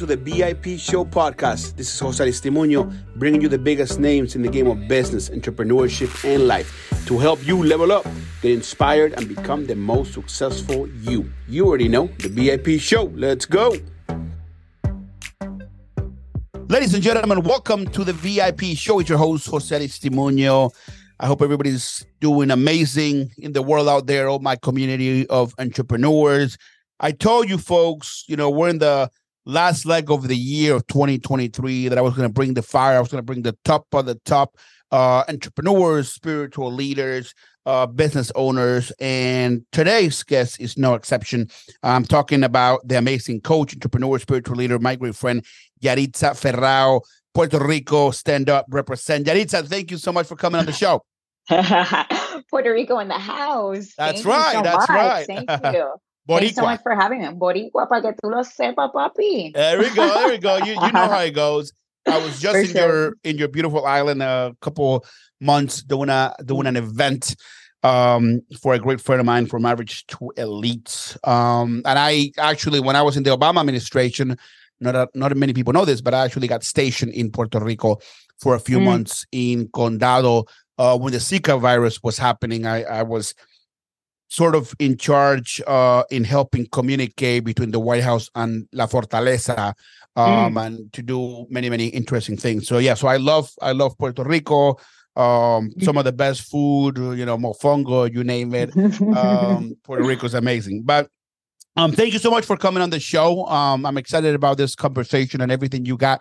to the VIP Show podcast. This is Jose Aristimuño bringing you the biggest names in the game of business, entrepreneurship, and life to help you level up, get inspired, and become the most successful you. You already know the VIP Show. Let's go. Ladies and gentlemen, welcome to the VIP Show. It's your host, Jose Aristimuño. I hope everybody's doing amazing in the world out there, all my community of entrepreneurs. I told you folks, you know, we're in the last leg of the year of 2023 that I was going to bring the fire. I was going to bring the top of the top uh, entrepreneurs, spiritual leaders, uh, business owners. And today's guest is no exception. I'm talking about the amazing coach, entrepreneur, spiritual leader, my great friend, Yarixa Ferrao, Puerto Rico, stand up, represent. Yarixa, thank you so much for coming on the show. Puerto Rico in the house. That's Thank right. So that's much. right. Thank you. Boricua. Thanks so much for having me. Boricua, para que tú lo sepa, papi. There we go. There we go. You, you know how it goes. I was just for in sure. your in your beautiful island a couple months doing a doing an event um, for a great friend of mine from average to elite. Um, and I actually, when I was in the Obama administration, not a, not many people know this, but I actually got stationed in Puerto Rico for a few mm. months in Condado uh, when the Zika virus was happening. I, I was sort of in charge uh, in helping communicate between the White House and La Fortaleza, um, mm. and to do many many interesting things. So yeah, so I love I love Puerto Rico. Um, some of the best food, you know, mofongo, you name it. Um, Puerto Rico is amazing. But um, thank you so much for coming on the show. Um, I'm excited about this conversation and everything you got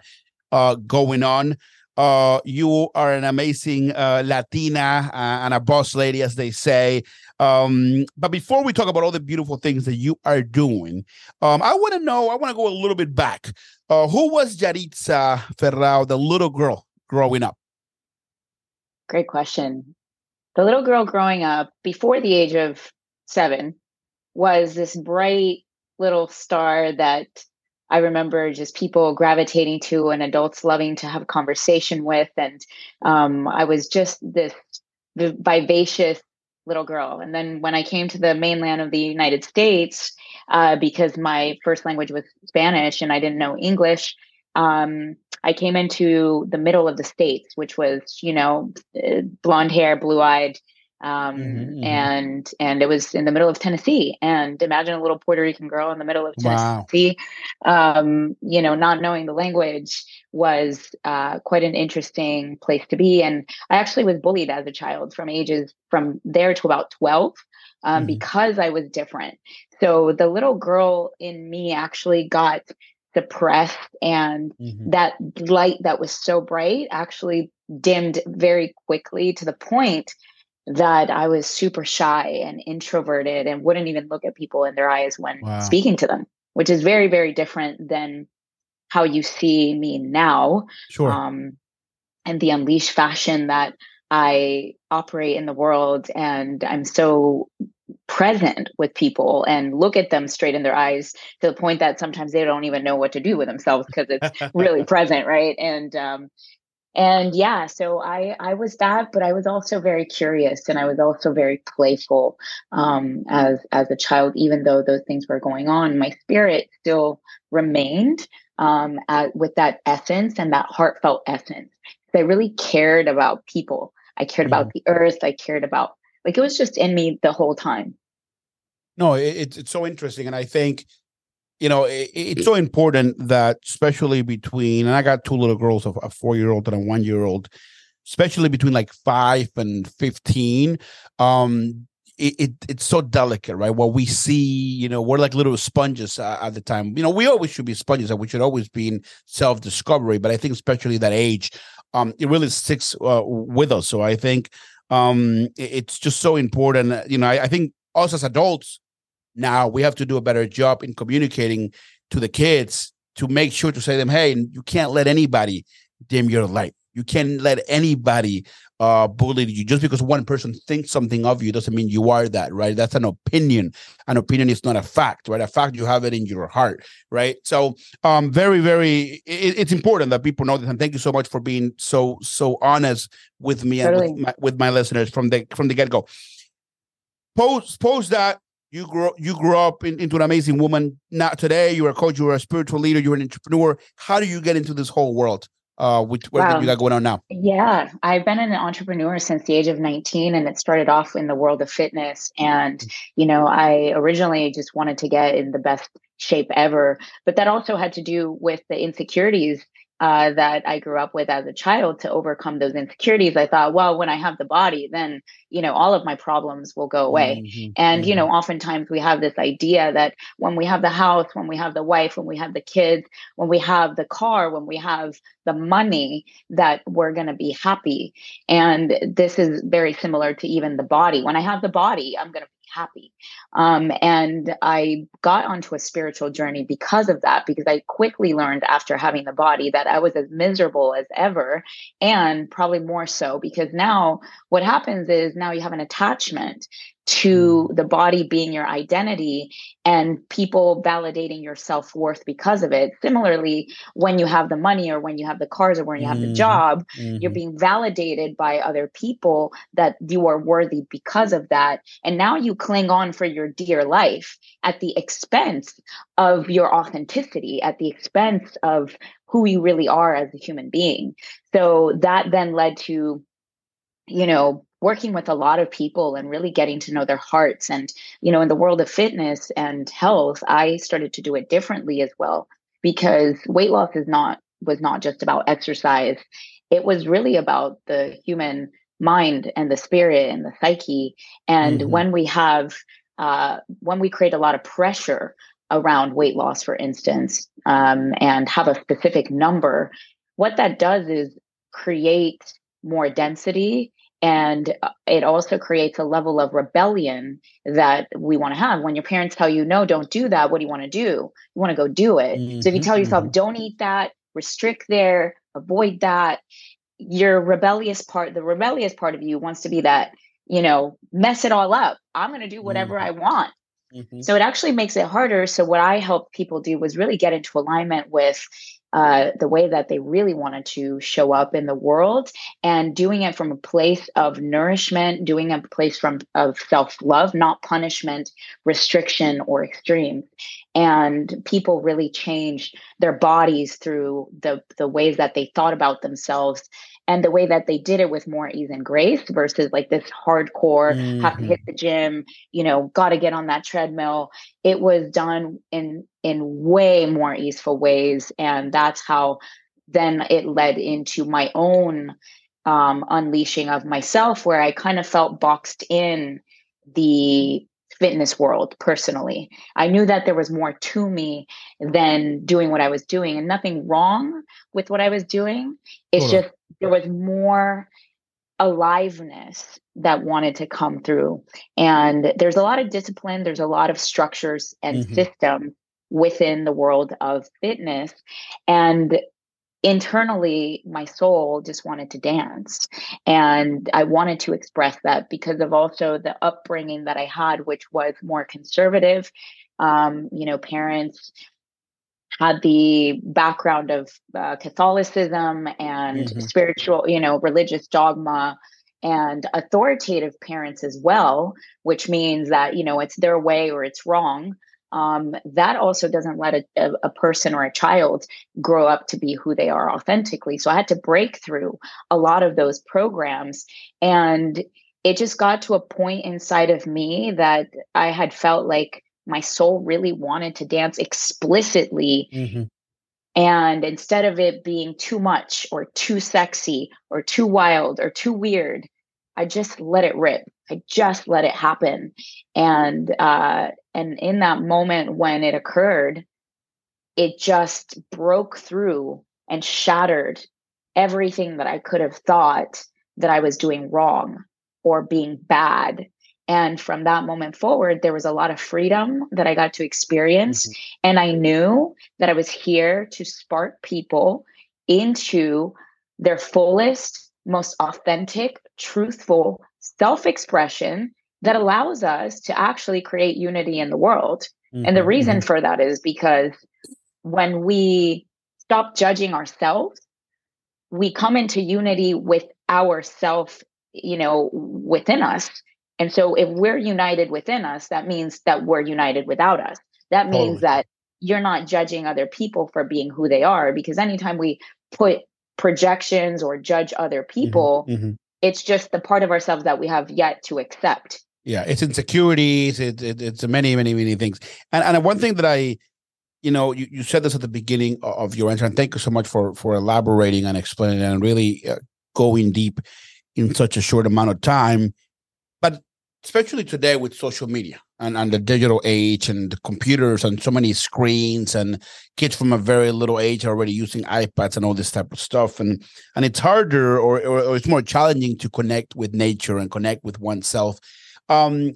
uh, going on. Uh, you are an amazing uh, Latina uh, and a boss lady, as they say. Um, but before we talk about all the beautiful things that you are doing, um, I want to know, I want to go a little bit back. Uh, who was Yarixa Ferrao, the little girl growing up? Great question. The little girl growing up before the age of seven was this bright little star that I remember just people gravitating to and adults loving to have a conversation with. And um, I was just this vivacious little girl. And then when I came to the mainland of the United States, uh, because my first language was Spanish and I didn't know English, um, I came into the middle of the states, which was, you know, uh, blonde hair, blue eyed, um, mm-hmm, mm-hmm, and and it was in the middle of Tennessee. And imagine a little Puerto Rican girl in the middle of Tennessee, wow. um, you know, not knowing the language was uh, quite an interesting place to be. And I actually was bullied as a child from ages from there to about twelve. Um, mm-hmm. Because I was different. So the little girl in me actually got suppressed and mm-hmm. that light that was so bright actually dimmed very quickly to the point that I was super shy and introverted and wouldn't even look at people in their eyes when wow. speaking to them, which is very, very different than how you see me now. Sure. Um, and the unleashed fashion that I operate in the world. And I'm so present with people and look at them straight in their eyes to the point that sometimes they don't even know what to do with themselves because it's really present. Right. And, um, and yeah so i i was that but i was also very curious and i was also very playful um, as as a child even though those things were going on my spirit still remained um, at, with that essence and that heartfelt essence. I really cared about people. I cared mm-hmm. about the earth. I cared about like it was just in me the whole time. No it, it's so interesting and i think you know, it, it's so important that, especially between, and I got two little girls, a four year old and a one year old, especially between like five and 15. Um, it, it, it's so delicate, right? What we see, you know, we're like little sponges uh, at the time. You know, we always should be sponges, and we should always be in self discovery. But I think, especially that age, um, it really sticks uh, with us. So I think um, it, it's just so important. You know, I, I think us as adults, now we have to do a better job in communicating to the kids to make sure to say to them, hey, you can't let anybody dim your light. You can't let anybody uh, bully you. Just because one person thinks something of you doesn't mean you are that, right? That's an opinion. An opinion is not a fact, right? A fact you have it in your heart, right? So, um, very, very, it, it's important that people know this. And thank you so much for being so so honest with me totally. and with my, with my listeners from the from the get go. Post post that you grew you grew up in, into an amazing woman. Not today, you're a coach, you're a spiritual leader, you're an entrepreneur. How do you get into this whole world? Uh, with what wow. you got going on now? Yeah, I've been an entrepreneur since the age of 19, and it started off in the world of fitness. And mm. you know, I originally just wanted to get in the best shape ever, but that also had to do with the insecurities uh, that I grew up with as a child to overcome those insecurities. I thought, well, when I have the body, then you know all of my problems will go away. Mm-hmm. And mm-hmm. you know, mm-hmm. oftentimes we have this idea that when we have the house, when we have the wife, when we have the kids, when we have the car, when we have the money, that we're going to be happy. And this is very similar to even the body. When I have the body, I'm going to happy. Um, and I got onto a spiritual journey because of that, because I quickly learned after having the body that I was as miserable as ever, and probably more so because now what happens is now you have an attachment to mm. the body being your identity and people validating your self-worth because of it similarly when you have the money or when you have the cars or when you have mm-hmm. the job mm-hmm. you're being validated by other people that you are worthy because of that and now you cling on for your dear life at the expense of your authenticity at the expense of who you really are as a human being so that then led to you know working with a lot of people and really getting to know their hearts. And you know in the world of fitness and health i started to do it differently as well because weight loss is not was not just about exercise. It was really about the human mind and the spirit and the psyche. And mm-hmm. when we have uh, when we create a lot of pressure around weight loss for instance um, and have a specific number what that does is create more density and uh, it also creates a level of rebellion that we want to have when your parents tell you no don't do that what do you want to do you want to go do it mm-hmm. so if you tell yourself mm-hmm. don't eat that restrict there avoid that your rebellious part the rebellious part of you wants to be that you know mess it all up i'm going to do whatever mm-hmm. i want mm-hmm. so it actually makes it harder so what i help people do was really get into alignment with uh, the way that they really wanted to show up in the world and doing it from a place of nourishment doing a place from of self-love not punishment restriction or extreme and people really changed their bodies through the the ways that they thought about themselves and the way that they did it with more ease and grace versus like this hardcore mm-hmm. have to hit mm-hmm. the gym you know got to get on that treadmill it was done in in way more easeful ways and that's how then it led into my own um, unleashing of myself where i kind of felt boxed in the fitness world personally. I knew that there was more to me than doing what I was doing and nothing wrong with what I was doing. It's just there was more aliveness that wanted to come through. And there's a lot of discipline, there's a lot of structures and mm-hmm. systems within the world of fitness. And internally my soul just wanted to dance and i wanted to express that because of also the upbringing that i had which was more conservative um, you know parents had the background of uh, catholicism and mm-hmm. spiritual you know religious dogma and authoritative parents as well which means that you know it's their way or it's wrong um, that also doesn't let a, a, a, person or a child grow up to be who they are authentically. So I had to break through a lot of those programs. And it just got to a point inside of me that I had felt like my soul really wanted to dance explicitly. Mm-hmm. And instead of it being too much or too sexy or too wild or too weird, I just let it rip. I just let it happen. And uh, and in that moment when it occurred, it just broke through and shattered everything that I could have thought that I was doing wrong or being bad. And from that moment forward, there was a lot of freedom that I got to experience. Mm-hmm. And I knew that I was here to spark people into their fullest, most authentic, truthful self expression that allows us to actually create unity in the world. Mm-hmm. And the reason mm-hmm. for that is because when we stop judging ourselves, we come into unity with ourself, you know, within us. And so if we're united within us, that means that we're united without us. That means that you're not judging other people for being who they are because anytime we put projections or judge other mm-hmm, people, mm-hmm, mm-hmm. it's just the part of ourselves that we have yet to accept. Yeah, it's insecurities, it, it, it's many, many, many things. And and one thing that I, you know, you, you said this at the beginning of your answer, and thank you so much for for elaborating and explaining and really uh, going deep in such a short amount of time. Especially today with social media and, and the digital age and the computers and so many screens and kids from a very little age are already using iPads and all this type of stuff. And and it's harder or, or, or it's more challenging to connect with nature and connect with oneself. Um,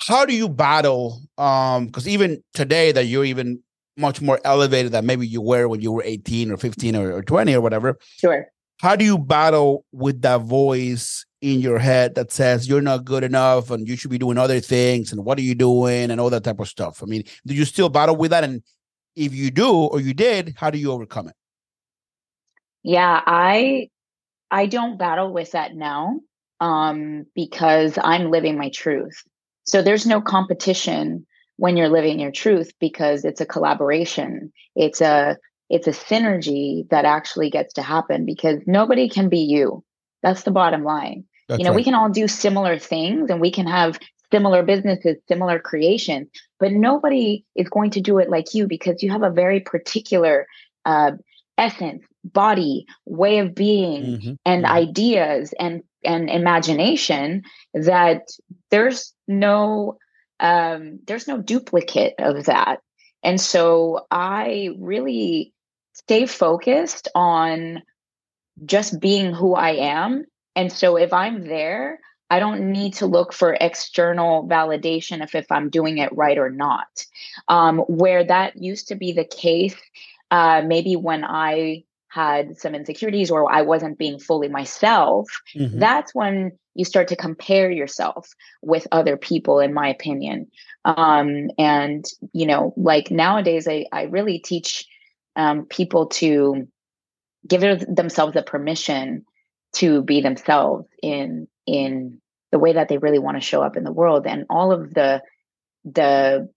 how do you battle? Um, because even today that you're even much more elevated than maybe you were when you were 18 or 15 or, or 20 or whatever. Sure. How do you battle with that voice in your head that says you're not good enough and you should be doing other things and what are you doing and all that type of stuff. I mean, do you still battle with that? And if you do or you did, how do you overcome it? Yeah, I I don't battle with that now um, because I'm living my truth. So there's no competition when you're living your truth because it's a collaboration. It's a it's a synergy that actually gets to happen because nobody can be you. That's the bottom line. That's you know, right. we can all do similar things and we can have similar businesses, similar creations, but nobody is going to do it like you because you have a very particular uh, essence, body, way of being, mm-hmm. and mm-hmm. ideas and and imagination that there's no um, there's no duplicate of that. And so I really stay focused on just being who I am. And so if I'm there, I don't need to look for external validation if, if I'm doing it right or not. Um, where that used to be the case, uh, maybe when I had some insecurities or I wasn't being fully myself, mm-hmm. that's when you start to compare yourself with other people, in my opinion. Um, and, you know, like nowadays, I, I really teach um, people to give themselves the permission to be themselves in in the way that they really want to show up in the world. And all of the the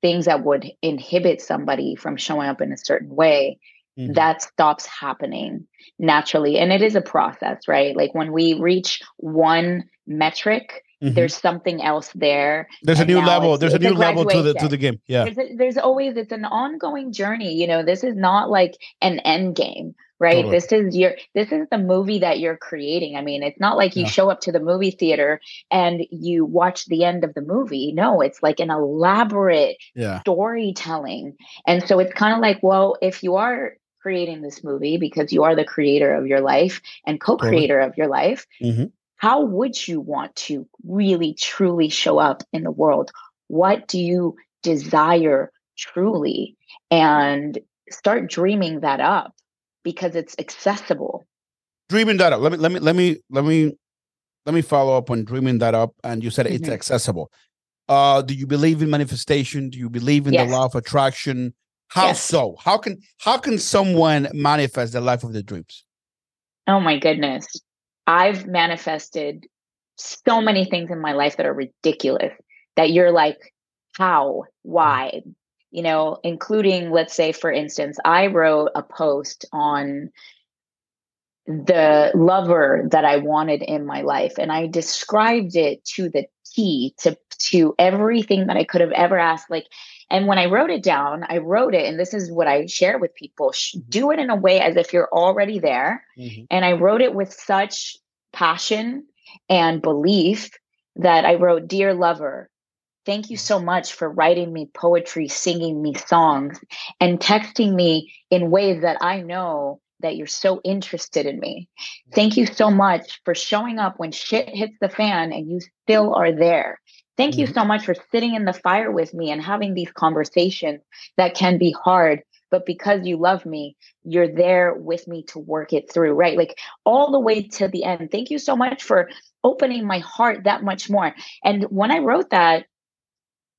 things that would inhibit somebody from showing up in a certain way mm-hmm. that stops happening naturally. And it is a process right? Like when we reach one metric Mm-hmm. There's something else there. There's a new level. There's a new level to the to the game. Yeah. There's, a, there's always it's an ongoing journey. You know, this is not like an end game, right? Totally. This is your this is the movie that you're creating. I mean, it's not like you yeah. show up to the movie theater and you watch the end of the movie. No, it's like an elaborate yeah. storytelling. And so it's kind of like, well, if you are creating this movie because you are the creator of your life and co-creator totally. of your life, mm-hmm how would you want to really truly show up in the world? What do you desire truly? And start dreaming that up because it's accessible. Dreaming that up. Let me let me let me let me let me follow up on dreaming that up. And you said mm-hmm. it's accessible. Uh, do you believe in manifestation? Do you believe in yes. the law of attraction? How yes. so? How can how can someone manifest the life of their dreams? Oh my goodness. I've manifested so mm. many things in my life that are ridiculous that you're like, how, mm. why, you know, including, let's say, for instance, I wrote a post on the lover that I wanted in my life, and I described it to the T to to everything that I could have ever asked. Like, and when I wrote it down, I wrote it, and this is what I share with people mm-hmm. do it in a way as if you're already there. Mm-hmm. And I wrote it with such passion and belief that I wrote, Dear lover, thank you so much for writing me poetry, singing me songs, and texting me in ways that I know that you're so interested in me. Thank you so much for showing up when shit hits the fan and you still are there. Thank you mm-hmm. so much for sitting in the fire with me and having these conversations that can be hard, but because you love me, you're there with me to work it through, right? Like all the way to the end. Thank you so much for opening my heart that much more. And when I wrote that,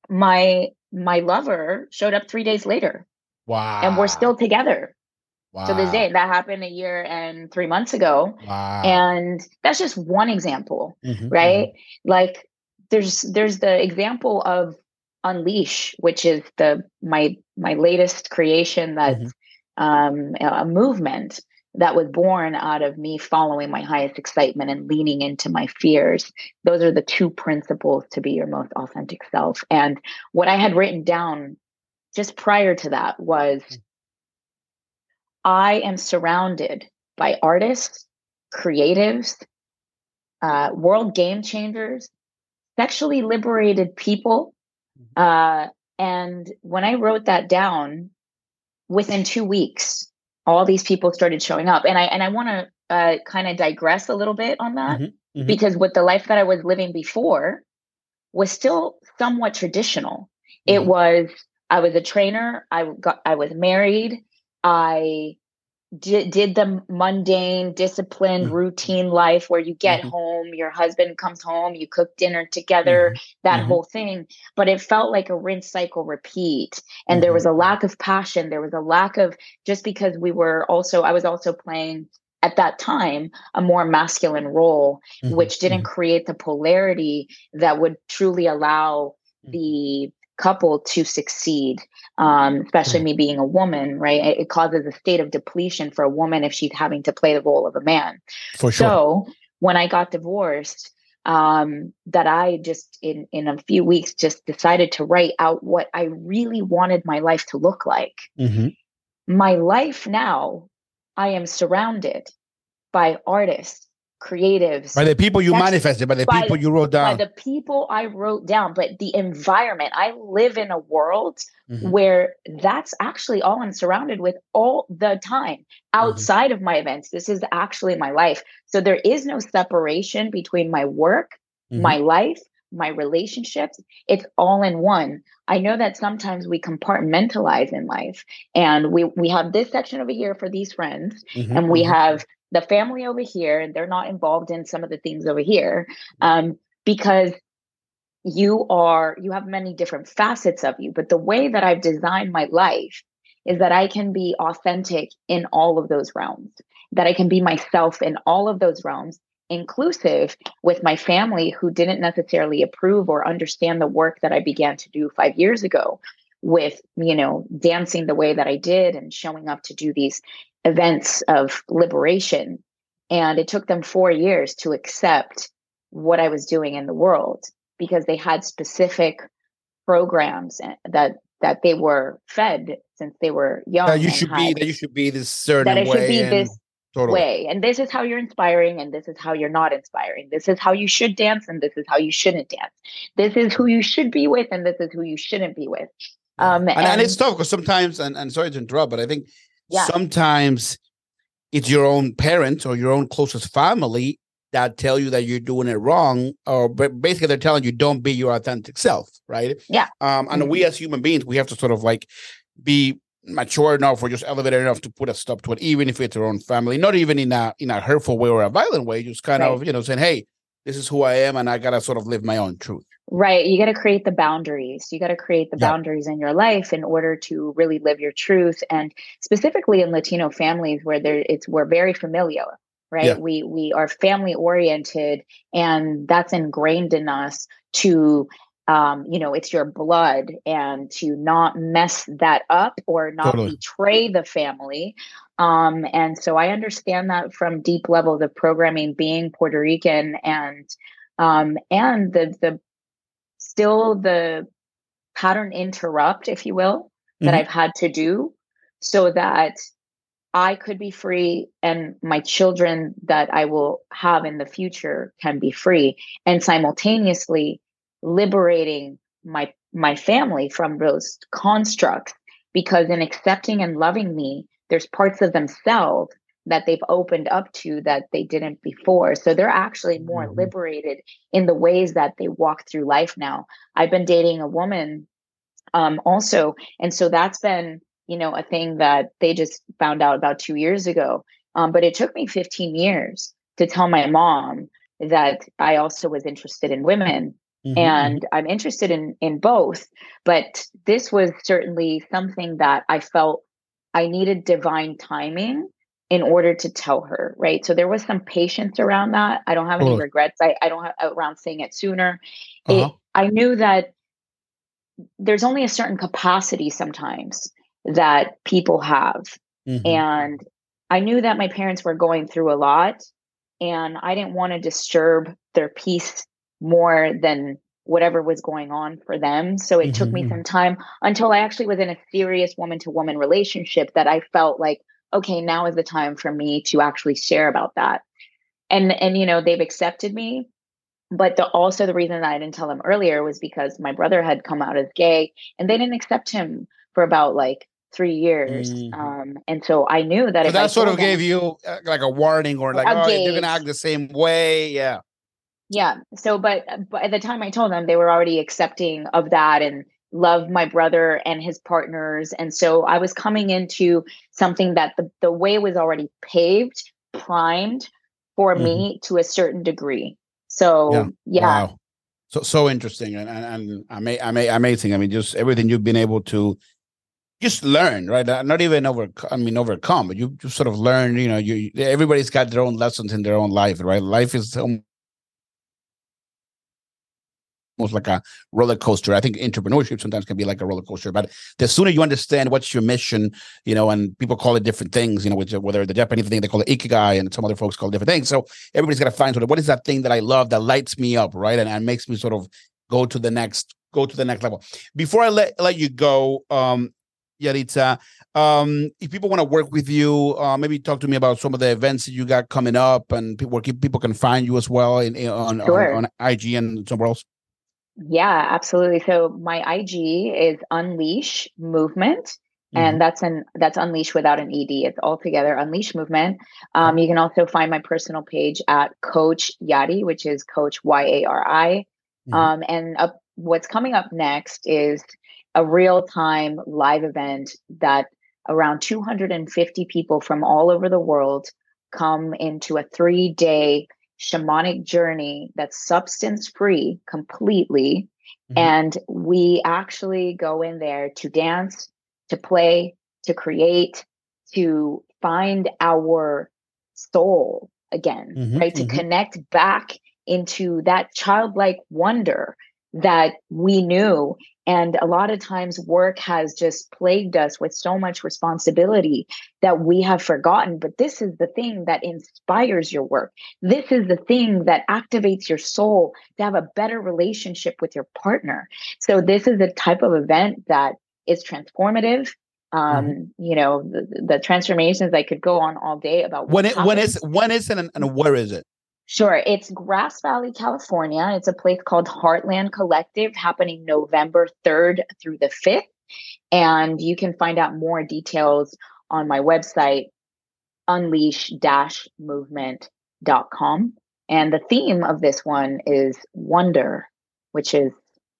my my lover showed up 3 days later. Wow. And we're still together. wow. to this day. That happened a year and three months ago. Wow. And that's just one example, mm-hmm, right? Mm-hmm. Like there's there's the example of Unleash, which is the my my latest creation that's mm-hmm. um, a movement that was born out of me following my highest excitement and leaning into my fears. Those are the two principles to be your most authentic self. And what I had written down just prior to that was I am surrounded by artists, creatives, uh, world game changers, sexually liberated people. Mm-hmm. Uh, and when I wrote that down, within two weeks, all these people started showing up. And I and I want to uh, kind of digress a little bit on that mm-hmm, mm-hmm. because with the life that I was living before was still somewhat traditional. Mm-hmm. It was I was a trainer. I got I was married. I did, did the mundane, disciplined, mm-hmm. routine life where you get mm-hmm. home, your husband comes home, you cook dinner together, mm-hmm. that mm-hmm. whole thing. But it felt like a rinse cycle repeat. And there was a mm-hmm. lack of passion. There was a lack of just because we were also, I was also playing at that time a more masculine role, mm-hmm. which didn't create the polarity that would truly allow the couple to succeed um, especially me being a woman right? It, it, causes a state of depletion for a woman if she's having to play the role of a man. For sure. So when i got divorced um, that i just in in a few weeks just decided to write out what i really wanted my life to look like. Mm-hmm. my life now i am surrounded by artists creatives by the people you manifested by the by, people you wrote down by the people i wrote down but the environment i live in a world mm-hmm. where that's actually all i'm surrounded with all the time mm-hmm. outside mm-hmm. of my events this is actually my life so there is no separation between my work mm-hmm. my life my relationships it's all in one i know that sometimes we compartmentalize in life and we we have this section over here for these friends mm-hmm, and we mm-hmm. have the family over here and they're not involved in some of the things over here um, because you are you have many different facets of you. But the way that i've designed my life is that i can be authentic in all of those realms that i can be myself in all of those realms inclusive with my family who didn't necessarily approve or understand the work that i began to do five years ago with you know dancing the way that i did and showing up to do these events of liberation. And it took them four years to accept what I was doing in the world because they had specific programs that that they were fed since they were young. That you should had, be that you should be this certain that it should be this totally. way. And this is how you're inspiring, and this is how you're not inspiring. This is how you should dance, and this is how you shouldn't dance. This is who you should be with, and this is who you shouldn't be with. Um, and, and, and it's tough because sometimes, and, and sorry to interrupt, but I think yeah. sometimes it's your own parents or your own closest family that tell you that you're doing it wrong or basically they're telling you don't be your authentic self right yeah um and mm-hmm. we as human beings we have to sort of like be mature enough or just elevated enough to put a stop to it even if it's our own family not even in a in a hurtful way or a violent way just kind right. of you know saying hey this is who i am and i gotta sort of live my own truth Right. You got to create the boundaries. You got to create the yeah. boundaries in your life in order to really live your truth. And specifically in Latino families where there it's we're very familiar, right? Yeah. We we are family oriented and that's ingrained in us to um, you know, it's your blood and to not mess that up or not totally. betray the family. Um, and so I understand that from deep level, of programming being Puerto Rican and um, and the the still the pattern interrupt, if you will, that mm-hmm. I've had to do so that I could be free and my children that I will have in the future can be free and simultaneously liberating my my family from those constructs because in accepting and loving me there's parts of themselves that they've opened up to that they didn't before. So they're actually more mm-hmm. liberated in the ways that they walk through life now. I've been dating a woman um, also. And so that's been, you know, a thing that they just found out about two years ago. Um, but it took me 15 years to tell my mom that I also was interested in women. Mm-hmm. And I'm interested in in both, but this was certainly something that I felt I needed divine timing in order to tell her, right? So there was some patience around that. I don't have any regrets. I, I don't have around saying it sooner. Uh-huh. It, I knew that there's only a certain capacity sometimes that people have. Mm-hmm. And I knew that my parents were going through a lot and I didn't want to disturb their peace more than whatever was going on for them. So it mm-hmm. took me mm-hmm. some time until I actually was in a serious woman to woman relationship that I felt like, okay, now is the time for me to actually share about that. And and you know, they've accepted me. But the, also the reason that I didn't tell them earlier was because my brother had come out as gay and they didn't accept him for about like three years. Mm-hmm. Um, and so I knew that so that sort of them, gave you uh, like a warning or like, oh, they're going to act the same way. Yeah. Yeah. So, but, by the time I told them, they were already accepting of that and love my brother and his partners. And so I was coming into something that the, the way was already paved, primed for mm-hmm. me to a certain degree. So, yeah. yeah. Wow. So, so interesting and, and, and amazing. I mean, just everything you've been able to just learn, right? Not even over, I mean, overcome, but you just sort of learn. You know, you everybody's got their own lessons in their own life, right? Life is almost like a roller coaster. I think entrepreneurship sometimes can be like a roller coaster, but the sooner you understand what's your mission, you know, and people call it different things, you know, which, whether the Japanese thing they call it ikigai and some other folks call it different things. So everybody's got to find sort of what is that thing that I love that lights me up, right? And, and makes me sort of go to the next go to the next level. Before I let let you go, um, Yarixa. Um, if people want to work with you, uh, maybe talk to me about some of the events that you got coming up and people, where people can find you as well in, in on, sure. on, on IG and somewhere else. Yeah, absolutely. So my IG is Unleash Movement. Mm-hmm. And that's an that's unleash without an ed. It's all together. Unleash movement. Um, you can also find my personal page at Coach Yari, which is Coach Y A R I. Mm-hmm. Um, and up, what's coming up next is a real time live event that around 250 people from all over the world come into a three day shamanic journey that's substance free completely. Mm-hmm. And we actually go in there to dance, to play, to create, to find our soul again, mm-hmm, right? Mm-hmm. To connect back into that childlike wonder that we knew and a lot of times work has just plagued us with so much responsibility that we have forgotten. But this is the thing that inspires your work. This is the thing that activates your soul to have a better relationship with your partner. So this is the type of event that is transformative. Um, mm-hmm. you know, the, the, transformations I could go on all day about when it, when is when is it and, and where is it? Sure. It's Grass Valley, California. It's a place called Heartland Collective happening November 3rd through the 5th. And you can find out more details on my website, unleash movement.com. And the theme of this one is wonder, which is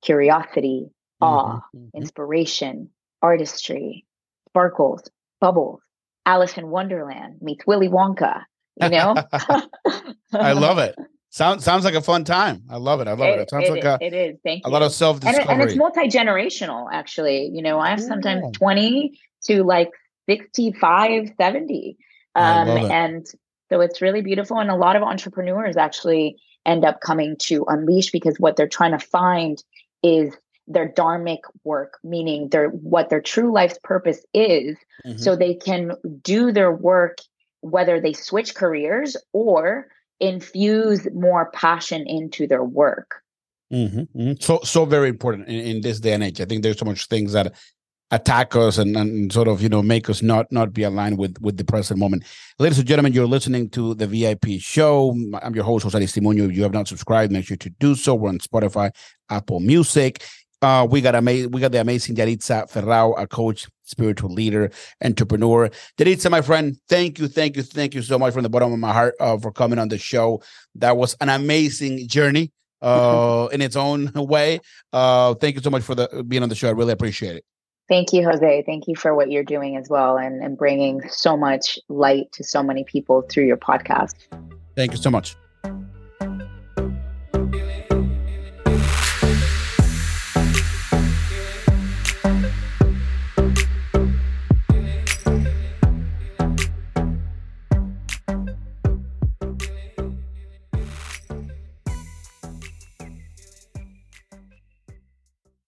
curiosity, awe, mm-hmm. mm-hmm. inspiration, artistry, sparkles, bubbles. Alice in Wonderland meets Willy Wonka you know? I love it. Sounds sounds like a fun time. I love it. I love it, it. it sounds it like a, it is. Thank you. a lot of self-discovery. And, and it's multi-generational actually. You know i have sometimes 20 to like 65 70 um, and so it's really beautiful and a lot of entrepreneurs actually end up coming to unleash because what they're trying to find is their dharmic work meaning their what their true life's purpose is mm-hmm. so they can do their work whether they switch careers or infuse more passion into their work. Mm-hmm, mm-hmm. So, so very important in, in, this day and age. I think there's so much things that attack us and, and sort of you know make us not not be aligned with with the present moment. Ladies and gentlemen, you're listening to the VIP show. I'm your host Jose Aristimuño. If you have not subscribed, make sure to do so. We're on Spotify, Apple Music. Uh, we got ama- we got the amazing Yarixa Ferrao, a coach, spiritual leader, entrepreneur. Yarixa, my friend, thank you, thank you, thank you so much from the bottom of my heart uh, for coming on the show. That was an amazing journey uh, in its own way. Uh, thank you so much for the being on the show. I really appreciate it. Thank you, Jose. Thank you for what you're doing as well and, and bringing so much light to so many people through your podcast. Thank you so much.